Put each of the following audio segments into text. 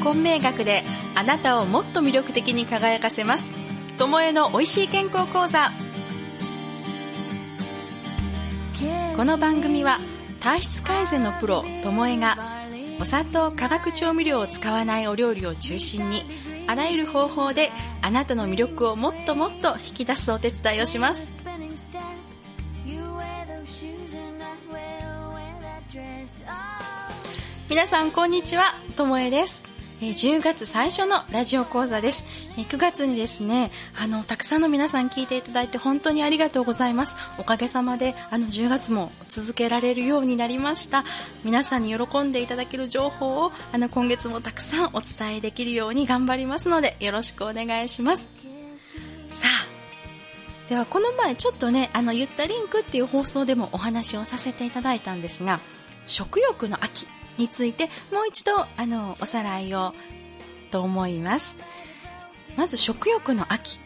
混迷学であなたをもっと魅力的に輝かせます。友えの美味しい健康講座。この番組は体質改善のプロ友えがお砂糖化学調味料を使わないお料理を中心にあらゆる方法であなたの魅力をもっともっと引き出すお手伝いをします。皆さんこんにちは。ともえです。10月最初のラジオ講座です。9月にですねあのたくさんの皆さん聞いていただいて本当にありがとうございます。おかげさまであの10月も続けられるようになりました。皆さんに喜んでいただける情報をあの今月もたくさんお伝えできるように頑張りますのでよろしくお願いします。さあではこの前ちょっとねあの言ったリンクっていう放送でもお話をさせていただいたんですが食欲の秋。についてもう一度あのおさらいをと思います。まず食欲の秋。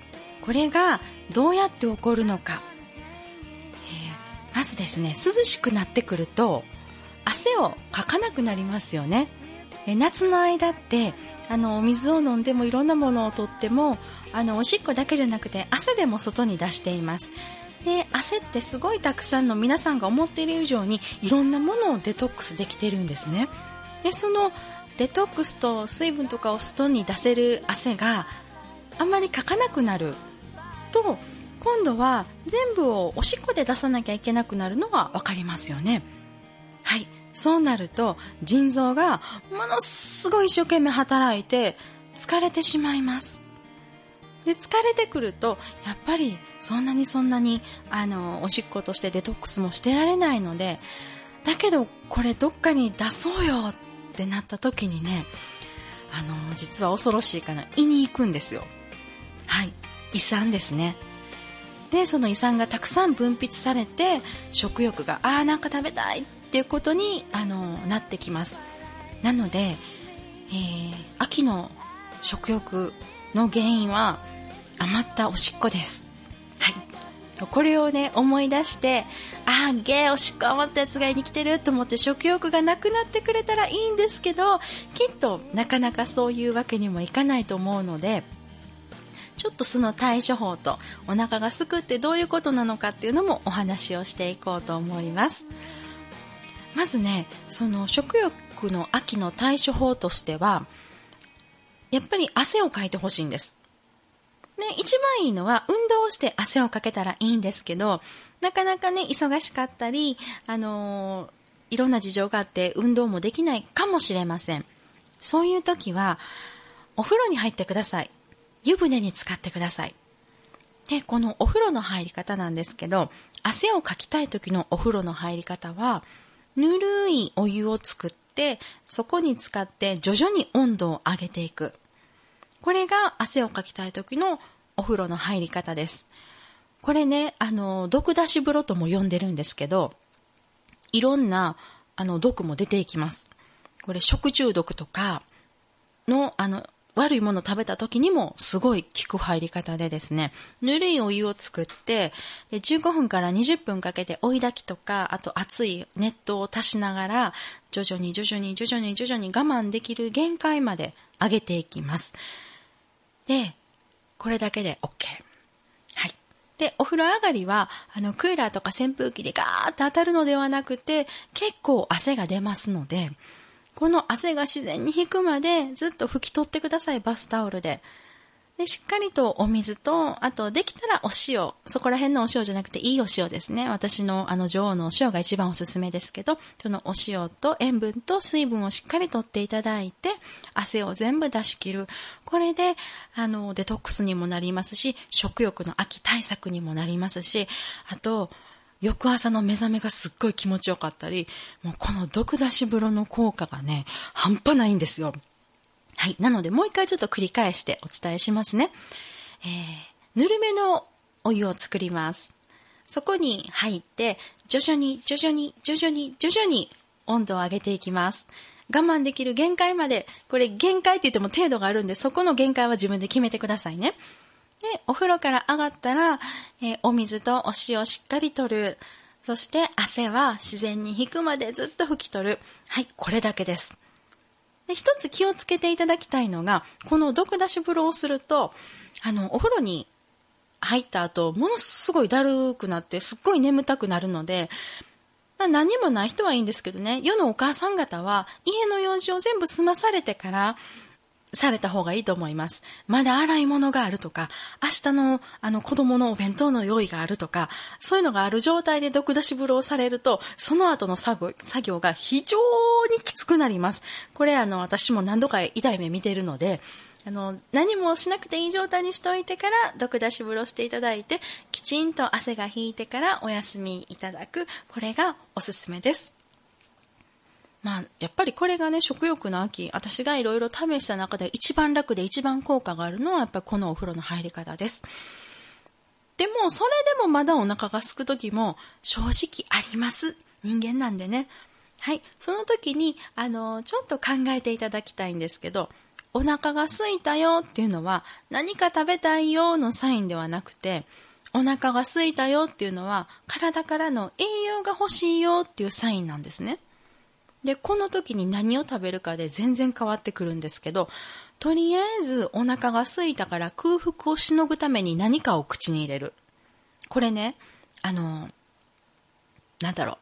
これがどうやって起こるのか、えー、まずですね涼しくなってくると汗をかかなくなりますよね。夏の間ってあのお水を飲んでもいろんなものをとってもあのおしっこだけじゃなくて汗でも外に出しています。で汗ってすごいたくさんの皆さんが思っている以上にいろんなものをデトックスできてるんですね。でそのデトックスと水分とかを外に出せる汗があんまりかかなくなると今度は全部をおしっこで出さなきゃいけなくなるのは分かりますよね。はい。そうなると腎臓がものすごい一生懸命働いて疲れてしまいます。で疲れてくるとやっぱりそんなにそんなにあのおしっことしてデトックスもしてられないのでだけどこれどっかに出そうよってなった時にねあの実は恐ろしいかな胃に行くんですよ。はい。胃酸ですね。でその胃酸がたくさん分泌されて食欲がああなんか食べたいっていうことにあのなってきます。なので、えー、秋の食欲の原因は余ったおしっこです。はい。これをね、思い出して、あー、ゲー、おしっこ余ったやつがいに来てると思って食欲がなくなってくれたらいいんですけど、きっとなかなかそういうわけにもいかないと思うので、ちょっとその対処法とお腹がすくってどういうことなのかっていうのもお話をしていこうと思います。まずね、その食欲の秋の対処法としては、やっぱり汗をかいてほしいんです。ね、一番いいのは運動をして汗をかけたらいいんですけど、なかなかね、忙しかったり、あのー、いろんな事情があって運動もできないかもしれません。そういう時は、お風呂に入ってください。湯船に浸かってください。で、このお風呂の入り方なんですけど、汗をかきたい時のお風呂の入り方は、ぬるいお湯を作って、そこに使って徐々に温度を上げていく。これが汗をかきたい時のお風呂の入り方です。これね、あの、毒出し風呂とも呼んでるんですけど、いろんな、あの、毒も出ていきます。これ食中毒とかの、あの、悪いものを食べた時にもすごい効く入り方でですね、ぬるいお湯を作って、で15分から20分かけて追い炊きとか、あと熱い熱湯を足しながら、徐々に徐々に徐々に徐々に我慢できる限界まで上げていきます。で、これだけで OK。はい。で、お風呂上がりは、あの、クーラーとか扇風機でガーッと当たるのではなくて、結構汗が出ますので、この汗が自然に引くまでずっと拭き取ってください、バスタオルで。で、しっかりとお水と、あと、できたらお塩。そこら辺のお塩じゃなくて、いいお塩ですね。私の、あの、女王のお塩が一番おすすめですけど、そのお塩と塩分と水分をしっかりとっていただいて、汗を全部出し切る。これで、あの、デトックスにもなりますし、食欲の秋対策にもなりますし、あと、翌朝の目覚めがすっごい気持ちよかったり、もうこの毒出し風呂の効果がね、半端ないんですよ。はい。なので、もう一回ちょっと繰り返してお伝えしますね。えー、ぬるめのお湯を作ります。そこに入って、徐々に、徐々に、徐々に、徐々に温度を上げていきます。我慢できる限界まで、これ限界って言っても程度があるんで、そこの限界は自分で決めてくださいね。で、お風呂から上がったら、えー、お水とお塩をしっかり取る。そして汗は自然に引くまでずっと拭き取る。はい、これだけです。で、一つ気をつけていただきたいのが、この毒出し風呂をすると、あの、お風呂に入った後、ものすごいだるくなって、すっごい眠たくなるので、まあ、何もない人はいいんですけどね、世のお母さん方は、家の用事を全部済まされてから、された方がいいと思います。まだ洗い物があるとか、明日のあの子供のお弁当の用意があるとか、そういうのがある状態で毒出し風呂をされると、その後の作業が非常にきつくなります。これあの私も何度か痛い目見てるので、あの、何もしなくていい状態にしておいてから、毒出し風呂していただいて、きちんと汗が引いてからお休みいただく、これがおすすめです。まあ、やっぱりこれがね、食欲の秋、私がいろいろ試した中で一番楽で一番効果があるのは、やっぱりこのお風呂の入り方です。でも、それでもまだお腹が空く時も、正直あります。人間なんでね。はい。その時に、あの、ちょっと考えていただきたいんですけど、お腹が空いたよっていうのは何か食べたいよのサインではなくて、お腹が空いたよっていうのは体からの栄養が欲しいよっていうサインなんですね。で、この時に何を食べるかで全然変わってくるんですけど、とりあえずお腹が空いたから空腹をしのぐために何かを口に入れる。これね、あの、なんだろう。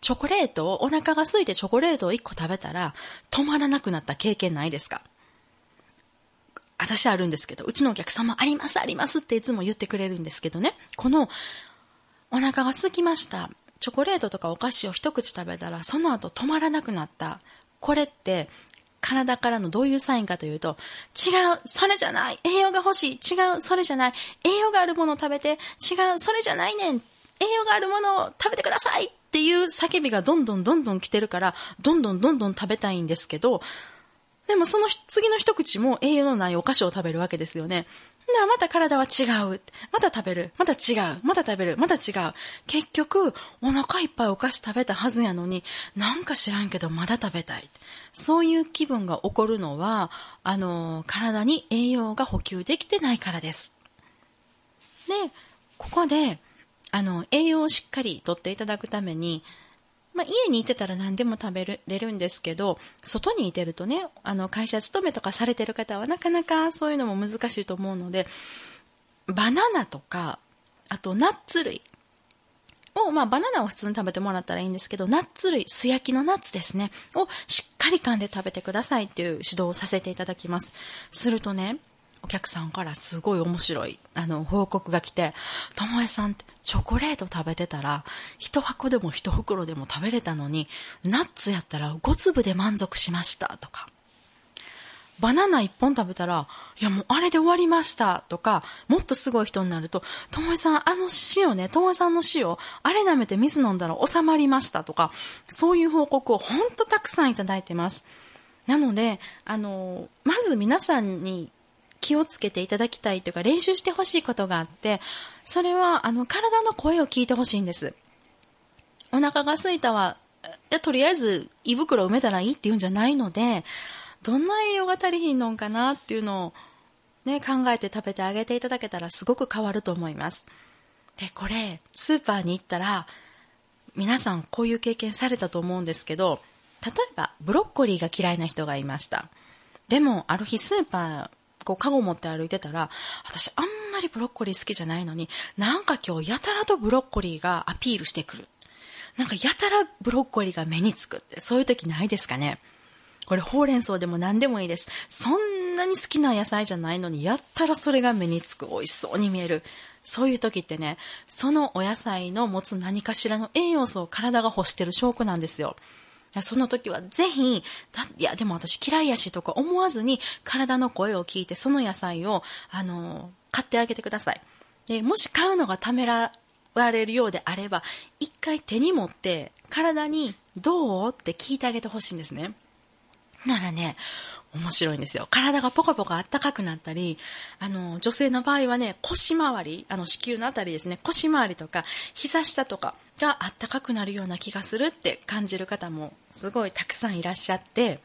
チョコレートを、お腹が空いてチョコレートを1個食べたら止まらなくなった経験ないですか？私あるんですけど、うちのお客様ありますありますっていつも言ってくれるんですけどね、このお腹が空きました。チョコレートとかお菓子を一口食べたら、その後止まらなくなった。これって、体からのどういうサインかというと、違う、それじゃない、栄養が欲しい、違う、それじゃない、栄養があるものを食べて、違う、それじゃないねん、栄養があるものを食べてくださいっていう叫びがどんどんどんどん来てるから、どんどんどんどん食べたいんですけど、でもその次の一口も栄養のないお菓子を食べるわけですよね。なまた体は違う。また食べる。また違う。また食べる。また違う。結局、お腹いっぱいお菓子食べたはずやのに、なんか知らんけどまだ食べたい。そういう気分が起こるのは、あの、体に栄養が補給できてないからです。で、ここで、あの、栄養をしっかりとっていただくために、まあ、家にいてたら何でも食べれるんですけど、外にいてるとね、あの、会社勤めとかされてる方はなかなかそういうのも難しいと思うので、バナナとか、あとナッツ類を、まあ、バナナを普通に食べてもらったらいいんですけど、ナッツ類、素焼きのナッツですね、をしっかり噛んで食べてくださいっていう指導をさせていただきます。するとね、お客さんからすごい面白い、あの、報告が来て、ともえさんってチョコレート食べてたら、一箱でも一袋でも食べれたのに、ナッツやったら5粒で満足しましたとか、バナナ1本食べたら、いやもうあれで終わりましたとか、もっとすごい人になると、ともえさん、あの塩ね、ともえさんの塩、あれ舐めて水飲んだら収まりましたとか、そういう報告をほんとたくさんいただいてます。なので、あの、まず皆さんに気をつけていただきたいというか練習してほしいことがあって、それはあの体の声を聞いてほしいんです。お腹が空いたは、とりあえず胃袋埋めたらいいっていうんじゃないので、どんな栄養が足りひんのんかなっていうのをね、考えて食べてあげていただけたらすごく変わると思います。で、これ、スーパーに行ったら、皆さんこういう経験されたと思うんですけど、例えばブロッコリーが嫌いな人がいました。でも、ある日スーパーこう、カゴ持って歩いてたら、私あんまりブロッコリー好きじゃないのに、なんか今日やたらとブロッコリーがアピールしてくる。なんかやたらブロッコリーが目につくって、そういう時ないですかねこれほうれん草でも何でもいいです。そんなに好きな野菜じゃないのに、やったらそれが目につく。美味しそうに見える。そういう時ってね、そのお野菜の持つ何かしらの栄養素を体が欲してる証拠なんですよ。その時はぜひ、いや、でも私嫌いやしとか思わずに体の声を聞いてその野菜を、あの、買ってあげてください。で、もし買うのがためらわれるようであれば、一回手に持って体にどう？って聞いてあげてほしいんですね。ならね、面白いんですよ。体がポカポカ暖かくなったり、あの、女性の場合はね、腰回り、あの、子宮のあたりですね、腰回りとか、膝下とかが暖かくなるような気がするって感じる方もすごいたくさんいらっしゃって、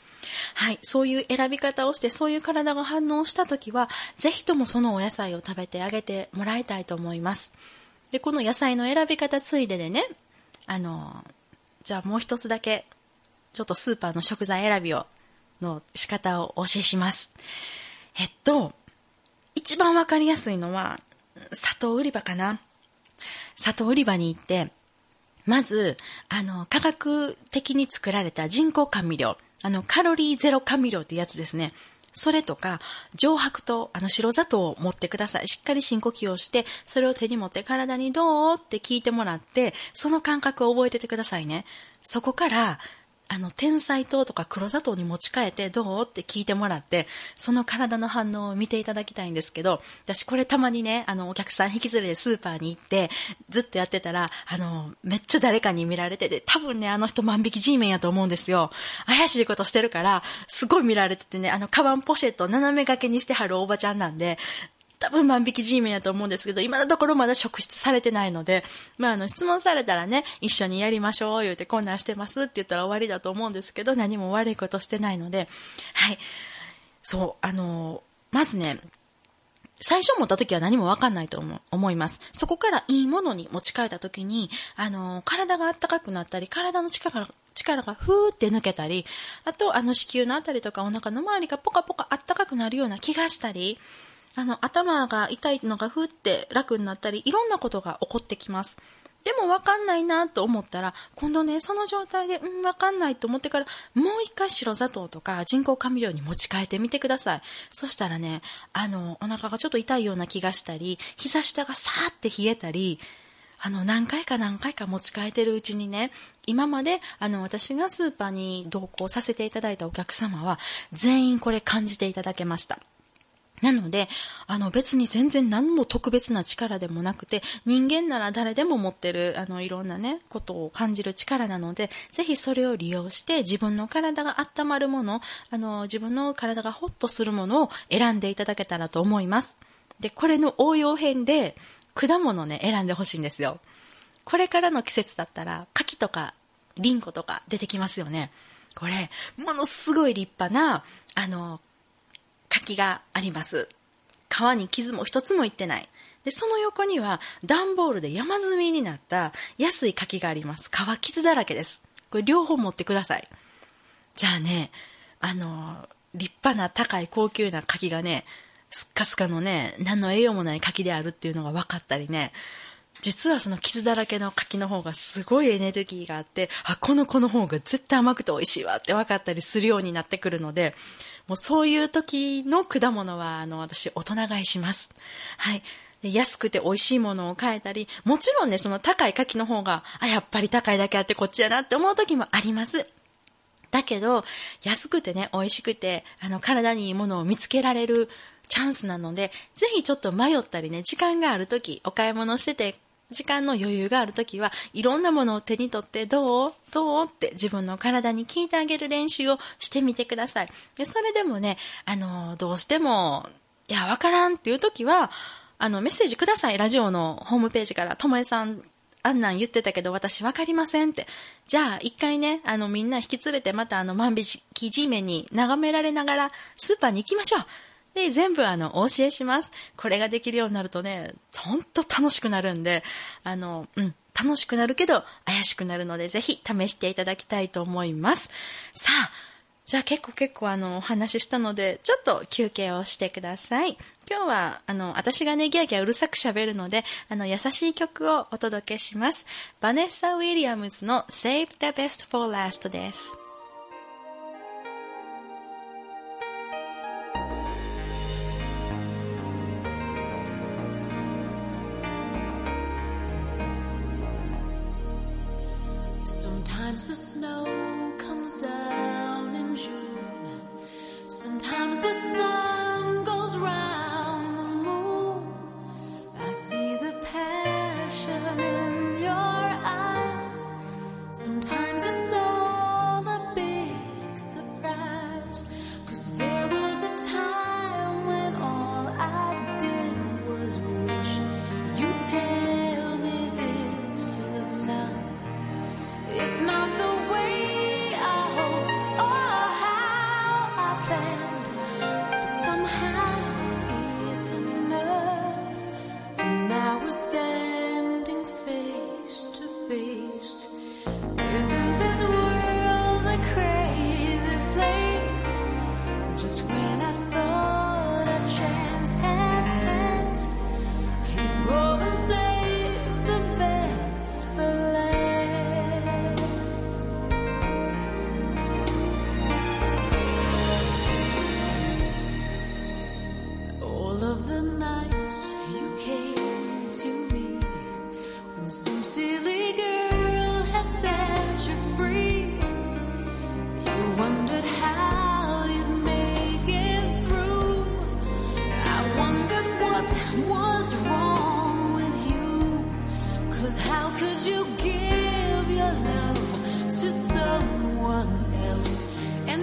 はい、そういう選び方をして、そういう体が反応した時は、ぜひともそのお野菜を食べてあげてもらいたいと思います。で、この野菜の選び方ついででね、あの、じゃあもう一つだけ、ちょっとスーパーの食材選びをの仕方をお教えします。えっと、一番わかりやすいのは、砂糖売り場かな。砂糖売り場に行って、まず、あの、科学的に作られた人工甘味料、あの、カロリーゼロ甘味料ってやつですね。それとか、上白と、あの、白砂糖を持ってください。しっかり深呼吸をして、それを手に持って体にどうって聞いてもらって、その感覚を覚えててくださいね。そこから、あの、天才糖とか黒砂糖に持ち替えてどう？って聞いてもらって、その体の反応を見ていただきたいんですけど、私これたまにね、あの、お客さん引き連れでスーパーに行って、ずっとやってたら、あの、めっちゃ誰かに見られてて、多分ね、あの人万引き G メンやと思うんですよ。怪しいことしてるから、すごい見られててね、あの、カバンポシェット斜め掛けにしてはるおばちゃんなんで、多分万引き G メンやと思うんですけど、今のところまだ職質されてないので、まあ、あの、質問されたらね、一緒にやりましょう、言うて、こんなしてますって言ったら終わりだと思うんですけど、何も悪いことしてないので、はい。そう、あの、まずね、最初持った時は何もわかんないと思思います。そこからいいものに持ち替えた時に、あの、体が暖かくなったり、体の力が、力がふーって抜けたり、あと、あの、子宮のあたりとかお腹の周りがポカポカ暖かくなるような気がしたり、あの、頭が痛いのがふって楽になったり、いろんなことが起こってきます。でもわかんないなと思ったら、今度ね、その状態で、うん、わかんないと思ってから、もう一回白砂糖とか人工甘味料に持ち替えてみてください。そしたらね、あの、お腹がちょっと痛いような気がしたり、膝下がさーって冷えたり、あの、何回か何回か持ち替えてるうちにね、今まで、あの、私がスーパーに同行させていただいたお客様は、全員これ感じていただけました。なので、あの別に全然何も特別な力でもなくて、人間なら誰でも持ってる、あのいろんなね、ことを感じる力なので、ぜひそれを利用して自分の体が温まるもの、あの自分の体がホッとするものを選んでいただけたらと思います。で、これの応用編で、果物ね、選んでほしいんですよ。これからの季節だったら、柿とか、リンゴとか出てきますよね。これ、ものすごい立派な、あの、柿があります。皮に傷も一つもいってない。で、その横には段ボールで山積みになった安い柿があります。皮傷だらけです。これ両方持ってください。じゃあね、あの、立派な高い高級な柿がね、スッカスカのね、何の栄養もない柿であるっていうのが分かったりね、実はその傷だらけの柿の方がすごいエネルギーがあって、あ、この子の方が絶対甘くて美味しいわって分かったりするようになってくるので、もうそういう時の果物は、あの、私、大人買いします。はい。安くて美味しいものを買えたり、もちろんね、その高い柿の方が、あ、やっぱり高いだけあってこっちやなって思う時もあります。だけど、安くてね、美味しくて、あの、体にいいものを見つけられるチャンスなので、ぜひちょっと迷ったりね、時間がある時、お買い物してて時間の余裕があるときは、いろんなものを手に取って、どう？どう？って自分の体に聞いてあげる練習をしてみてください。で、それでもね、あの、どうしても、いや、わからんっていうときは、あの、メッセージください。ラジオのホームページから、ともえさん、あんなん言ってたけど私わかりませんって。じゃあ一回ね、あのみんな引き連れてまたあの万引き G メに眺められながらスーパーに行きましょう。で、全部あの、お教えします。これができるようになるとね、ほんと楽しくなるんで、あの、うん、楽しくなるけど、怪しくなるので、ぜひ試していただきたいと思います。さあ、じゃあ結構結構あの、お話ししたので、ちょっと休憩をしてください。今日は、あの、私がね、ギャーギャーうるさく喋るので、あの、優しい曲をお届けします。バネッサ・ウィリアムズの Save the Best for Last です。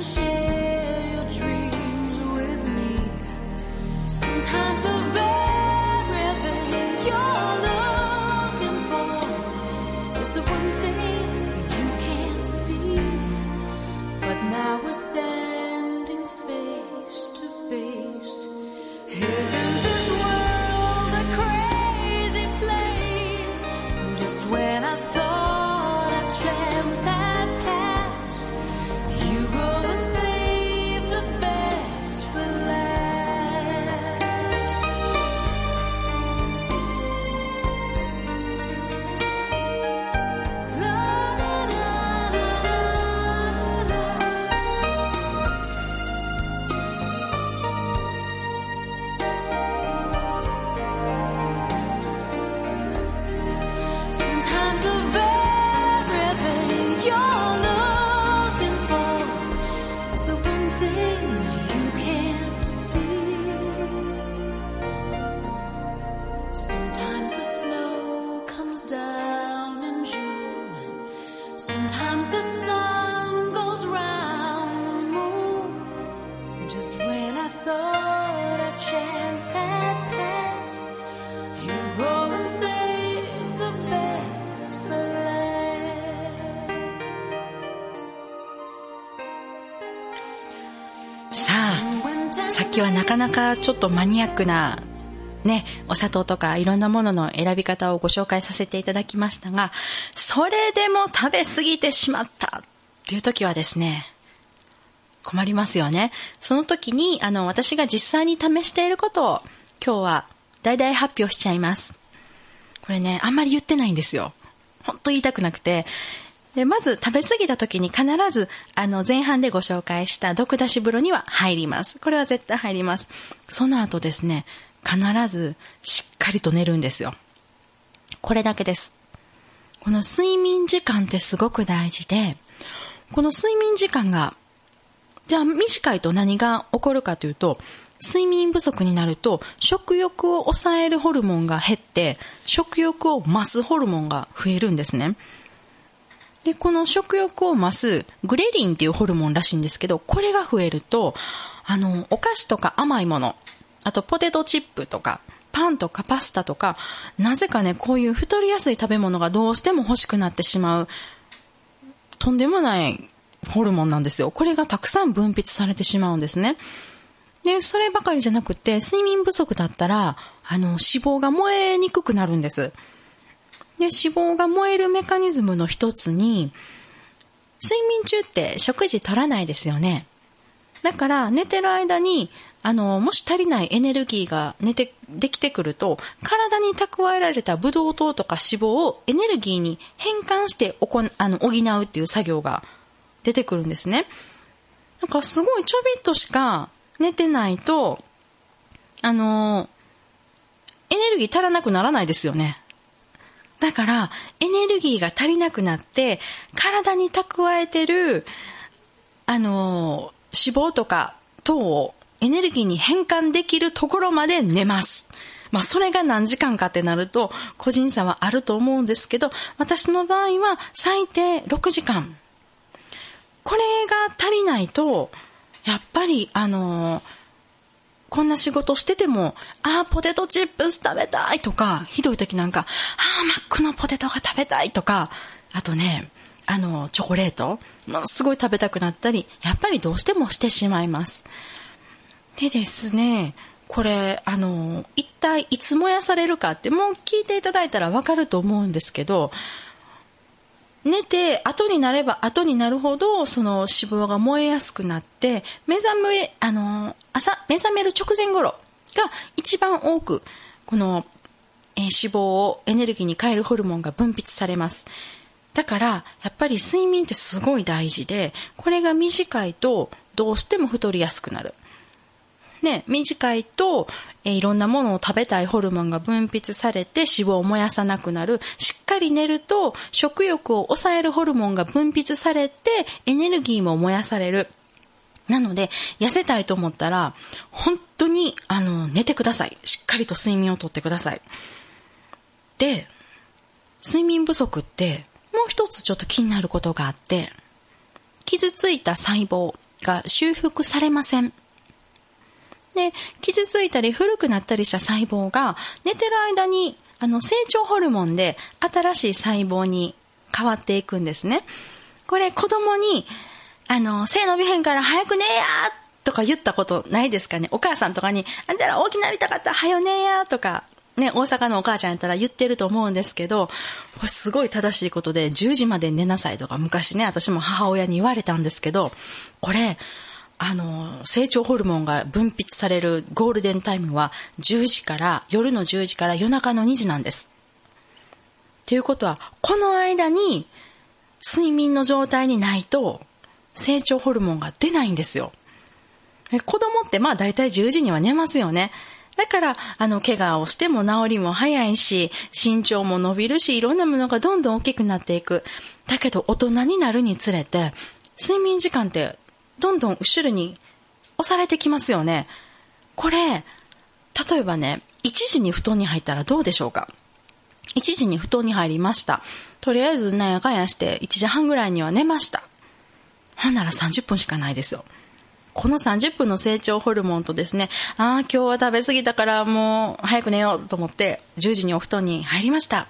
see. きはなかなかちょっとマニアックなね、お砂糖とかいろんなものの選び方をご紹介させていただきましたが、それでも食べ過ぎてしまったっていう時はですね、困りますよね。その時に、あの、私が実際に試していることを今日は大々発表しちゃいます。これね、あんまり言ってないんですよ。ほんと言いたくなくて、で、まず食べ過ぎた時に必ず、あの、前半でご紹介した毒出し風呂には入ります。これは絶対入ります。その後ですね、必ずしっかりと寝るんですよ。これだけです。この睡眠時間ってすごく大事で、この睡眠時間が、じゃあ短いと何が起こるかというと、睡眠不足になると食欲を抑えるホルモンが減って食欲を増すホルモンが増えるんですね。で、この食欲を増すグレリンっていうホルモンらしいんですけど、これが増えると、あの、お菓子とか甘いもの、あとポテトチップとか、パンとかパスタとか、なぜかね、こういう太りやすい食べ物がどうしても欲しくなってしまう、とんでもないホルモンなんですよ。これがたくさん分泌されてしまうんですね。で、そればかりじゃなくて、睡眠不足だったら、あの、脂肪が燃えにくくなるんです。で、脂肪が燃えるメカニズムの一つに、睡眠中って食事取らないですよね。だから寝てる間に、あの、もし足りないエネルギーが寝て、できてくると、体に蓄えられたブドウ糖とか脂肪をエネルギーに変換しておこあの補うっていう作業が出てくるんですね。なんかすごいちょびっとしか寝てないと、あの、エネルギー足らなくならないですよね。だから、エネルギーが足りなくなって、体に蓄えてる、あの、脂肪とか糖をエネルギーに変換できるところまで寝ます。まあ、それが何時間かってなると、個人差はあると思うんですけど、私の場合は最低6時間。これが足りないと、やっぱり、あのこんな仕事してても、ああ、ポテトチップス食べたいとか、ひどい時なんか、ああ、マックのポテトが食べたいとか、あとね、あの、チョコレート、ものすごい食べたくなったり、やっぱりどうしてもしてしまいます。でですね、これ、あの、一体いつ燃やされるかって、もう聞いていただいたらわかると思うんですけど、寝て後になれば後になるほどその脂肪が燃えやすくなって目覚めあの朝目覚める直前頃が一番多くこの、え、脂肪をエネルギーに変えるホルモンが分泌されます。だからやっぱり睡眠ってすごい大事でこれが短いとどうしても太りやすくなる。ね、短いと、え、いろんなものを食べたいホルモンが分泌されて脂肪を燃やさなくなる。しっかり寝ると食欲を抑えるホルモンが分泌されてエネルギーも燃やされる。なので、痩せたいと思ったら、本当に、あの、寝てください。しっかりと睡眠をとってください。で、睡眠不足って、もう一つちょっと気になることがあって、傷ついた細胞が修復されません。で、傷ついたり古くなったりした細胞が寝てる間にあの成長ホルモンで新しい細胞に変わっていくんですね。これ子供にあの、背伸びへんから早く寝やとか言ったことないですかね？お母さんとかに、あんたら大きなりたかったら早寝やとか、ね、大阪のお母ちゃんやったら言ってると思うんですけど、すごい正しいことで、10時まで寝なさいとか昔ね、私も母親に言われたんですけど、これ、あの、成長ホルモンが分泌されるゴールデンタイムは10時から、夜の10時から夜中の2時なんです。ということは、この間に睡眠の状態にないと、成長ホルモンが出ないんですよ。子供ってまあ大体10時には寝ますよね。だから、あの、怪我をしても治りも早いし、身長も伸びるし、いろんなものがどんどん大きくなっていく。だけど、大人になるにつれて、睡眠時間ってどんどん後ろに押されてきますよね。これ、例えばね、1時に布団に入ったらどうでしょうか ?1 時に布団に入りました。とりあえずなやかんやして1時半ぐらいには寝ました。ほんなら30分しかないですよ。この30分の成長ホルモンとですね、ああ、今日は食べ過ぎたからもう早く寝ようと思って10時にお布団に入りました。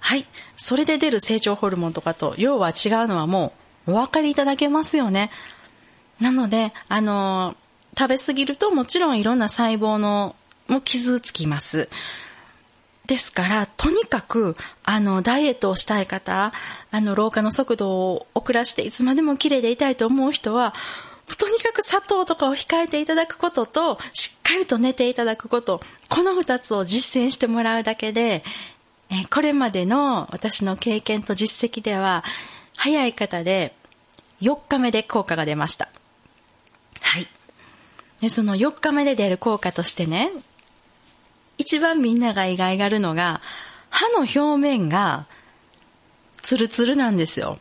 はい。それで出る成長ホルモンとかと量は違うのはもうお分かりいただけますよね。なので、あの、食べ過ぎるともちろんいろんな細胞のも傷つきます。ですから、とにかく、あの、ダイエットをしたい方、あの、老化の速度を遅らしていつまでも綺麗でいたいと思う人は、とにかく砂糖とかを控えていただくことと、しっかりと寝ていただくこと、この二つを実践してもらうだけで、えこれまでの私の経験と実績では、早い方で4日目で効果が出ました。でその4日目で出る効果としてね、一番みんなが意外がるのが、歯の表面がツルツルなんですよ。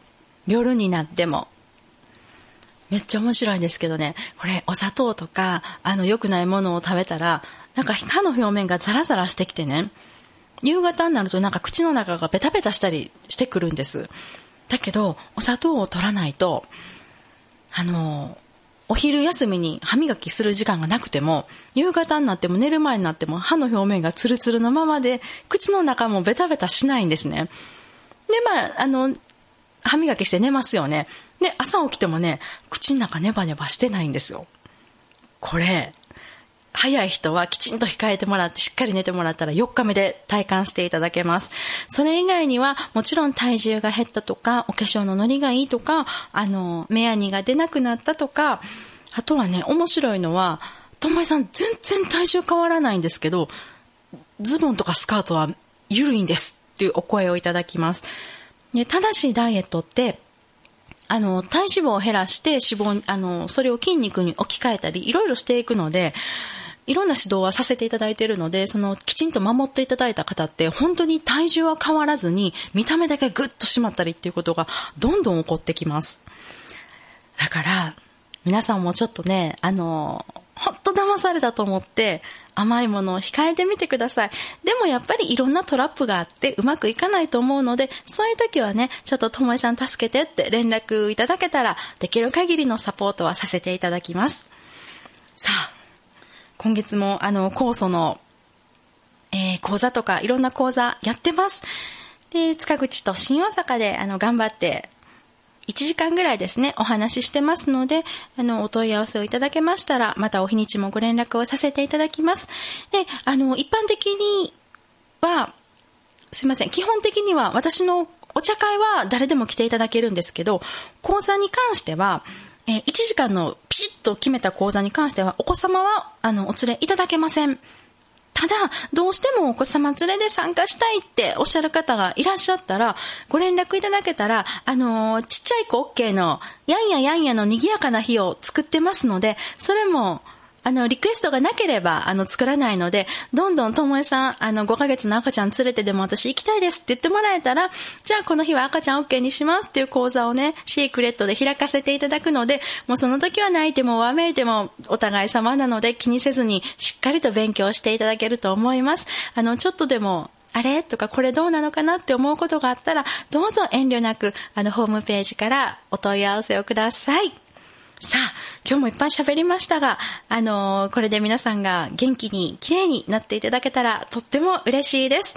夜になっても。めっちゃ面白いんですけどね、これお砂糖とか、あの良くないものを食べたら、なんか歯の表面がザラザラしてきてね、夕方になるとなんか口の中がベタベタしたりしてくるんです。だけど、お砂糖を取らないと、あの、お昼休みに歯磨きする時間がなくても、夕方になっても寝る前になっても歯の表面がツルツルのままで、口の中もベタベタしないんですね。で、まあ、あの、歯磨きして寝ますよね。で、朝起きてもね、口の中ネバネバしてないんですよ。これ、早い人はきちんと控えてもらってしっかり寝てもらったら4日目で体感していただけます。それ以外にはもちろん体重が減ったとか、お化粧のノリがいいとか、あの、目やにが出なくなったとか、あとはね、面白いのは、ともえさん全然体重変わらないんですけど、ズボンとかスカートは緩いんですっていうお声をいただきます。で正しいダイエットって、あの、体脂肪を減らして脂肪、あの、それを筋肉に置き換えたり、いろいろしていくので、いろんな指導はさせていただいているので、そのきちんと守っていただいた方って本当に体重は変わらずに見た目だけグッと締まったりっていうことがどんどん起こってきます。だから、皆さんもちょっとね、あの、ほんと騙されたと思って甘いものを控えてみてください。でもやっぱりいろんなトラップがあってうまくいかないと思うので、そういう時はね、ちょっとともえさん助けてって連絡いただけたら、できる限りのサポートはさせていただきます。さあ、今月もあの、酵素の、えー、講座とかいろんな講座やってます。で、塚口と新大阪であの、頑張って1時間ぐらいですね、お話ししてますので、あの、お問い合わせをいただけましたら、またお日にちもご連絡をさせていただきます。で、あの、一般的には、すいません、基本的には私のお茶会は誰でも来ていただけるんですけど、講座に関しては、えー、1時間のピシッと決めた講座に関しては、お子様は、あの、お連れいただけません。ただ、どうしてもお子様連れで参加したいっておっしゃる方がいらっしゃったら、ご連絡いただけたら、あのー、ちっちゃい子 OK の、やんややんやの賑やかな日を作ってますので、それも、あの、リクエストがなければ、あの、作らないので、どんどんともえさん、あの、5ヶ月の赤ちゃん連れてでも私行きたいですって言ってもらえたら、じゃあこの日は赤ちゃん OK にしますっていう講座をね、シークレットで開かせていただくので、もうその時は泣いてもわめいてもお互い様なので気にせずにしっかりと勉強していただけると思います。あの、ちょっとでも、あれとかこれどうなのかなって思うことがあったら、どうぞ遠慮なく、あの、ホームページからお問い合わせをください。さあ、今日もいっぱい喋りましたが、あのー、これで皆さんが元気に綺麗になっていただけたらとっても嬉しいです。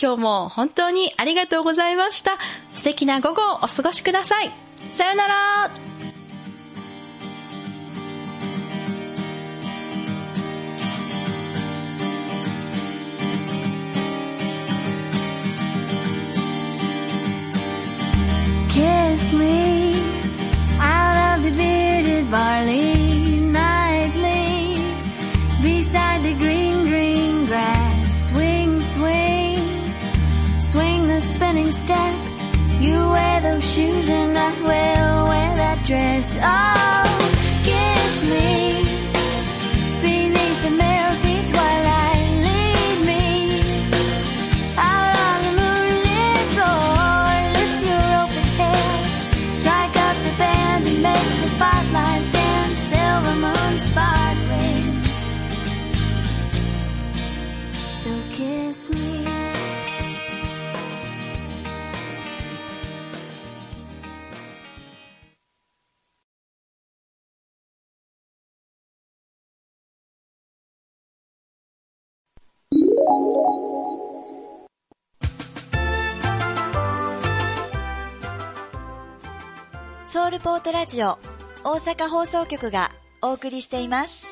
今日も本当にありがとうございました。素敵な午後をお過ごしください。さよなら。Oh, ソウルポートラジオ大阪放送局がお送りしています。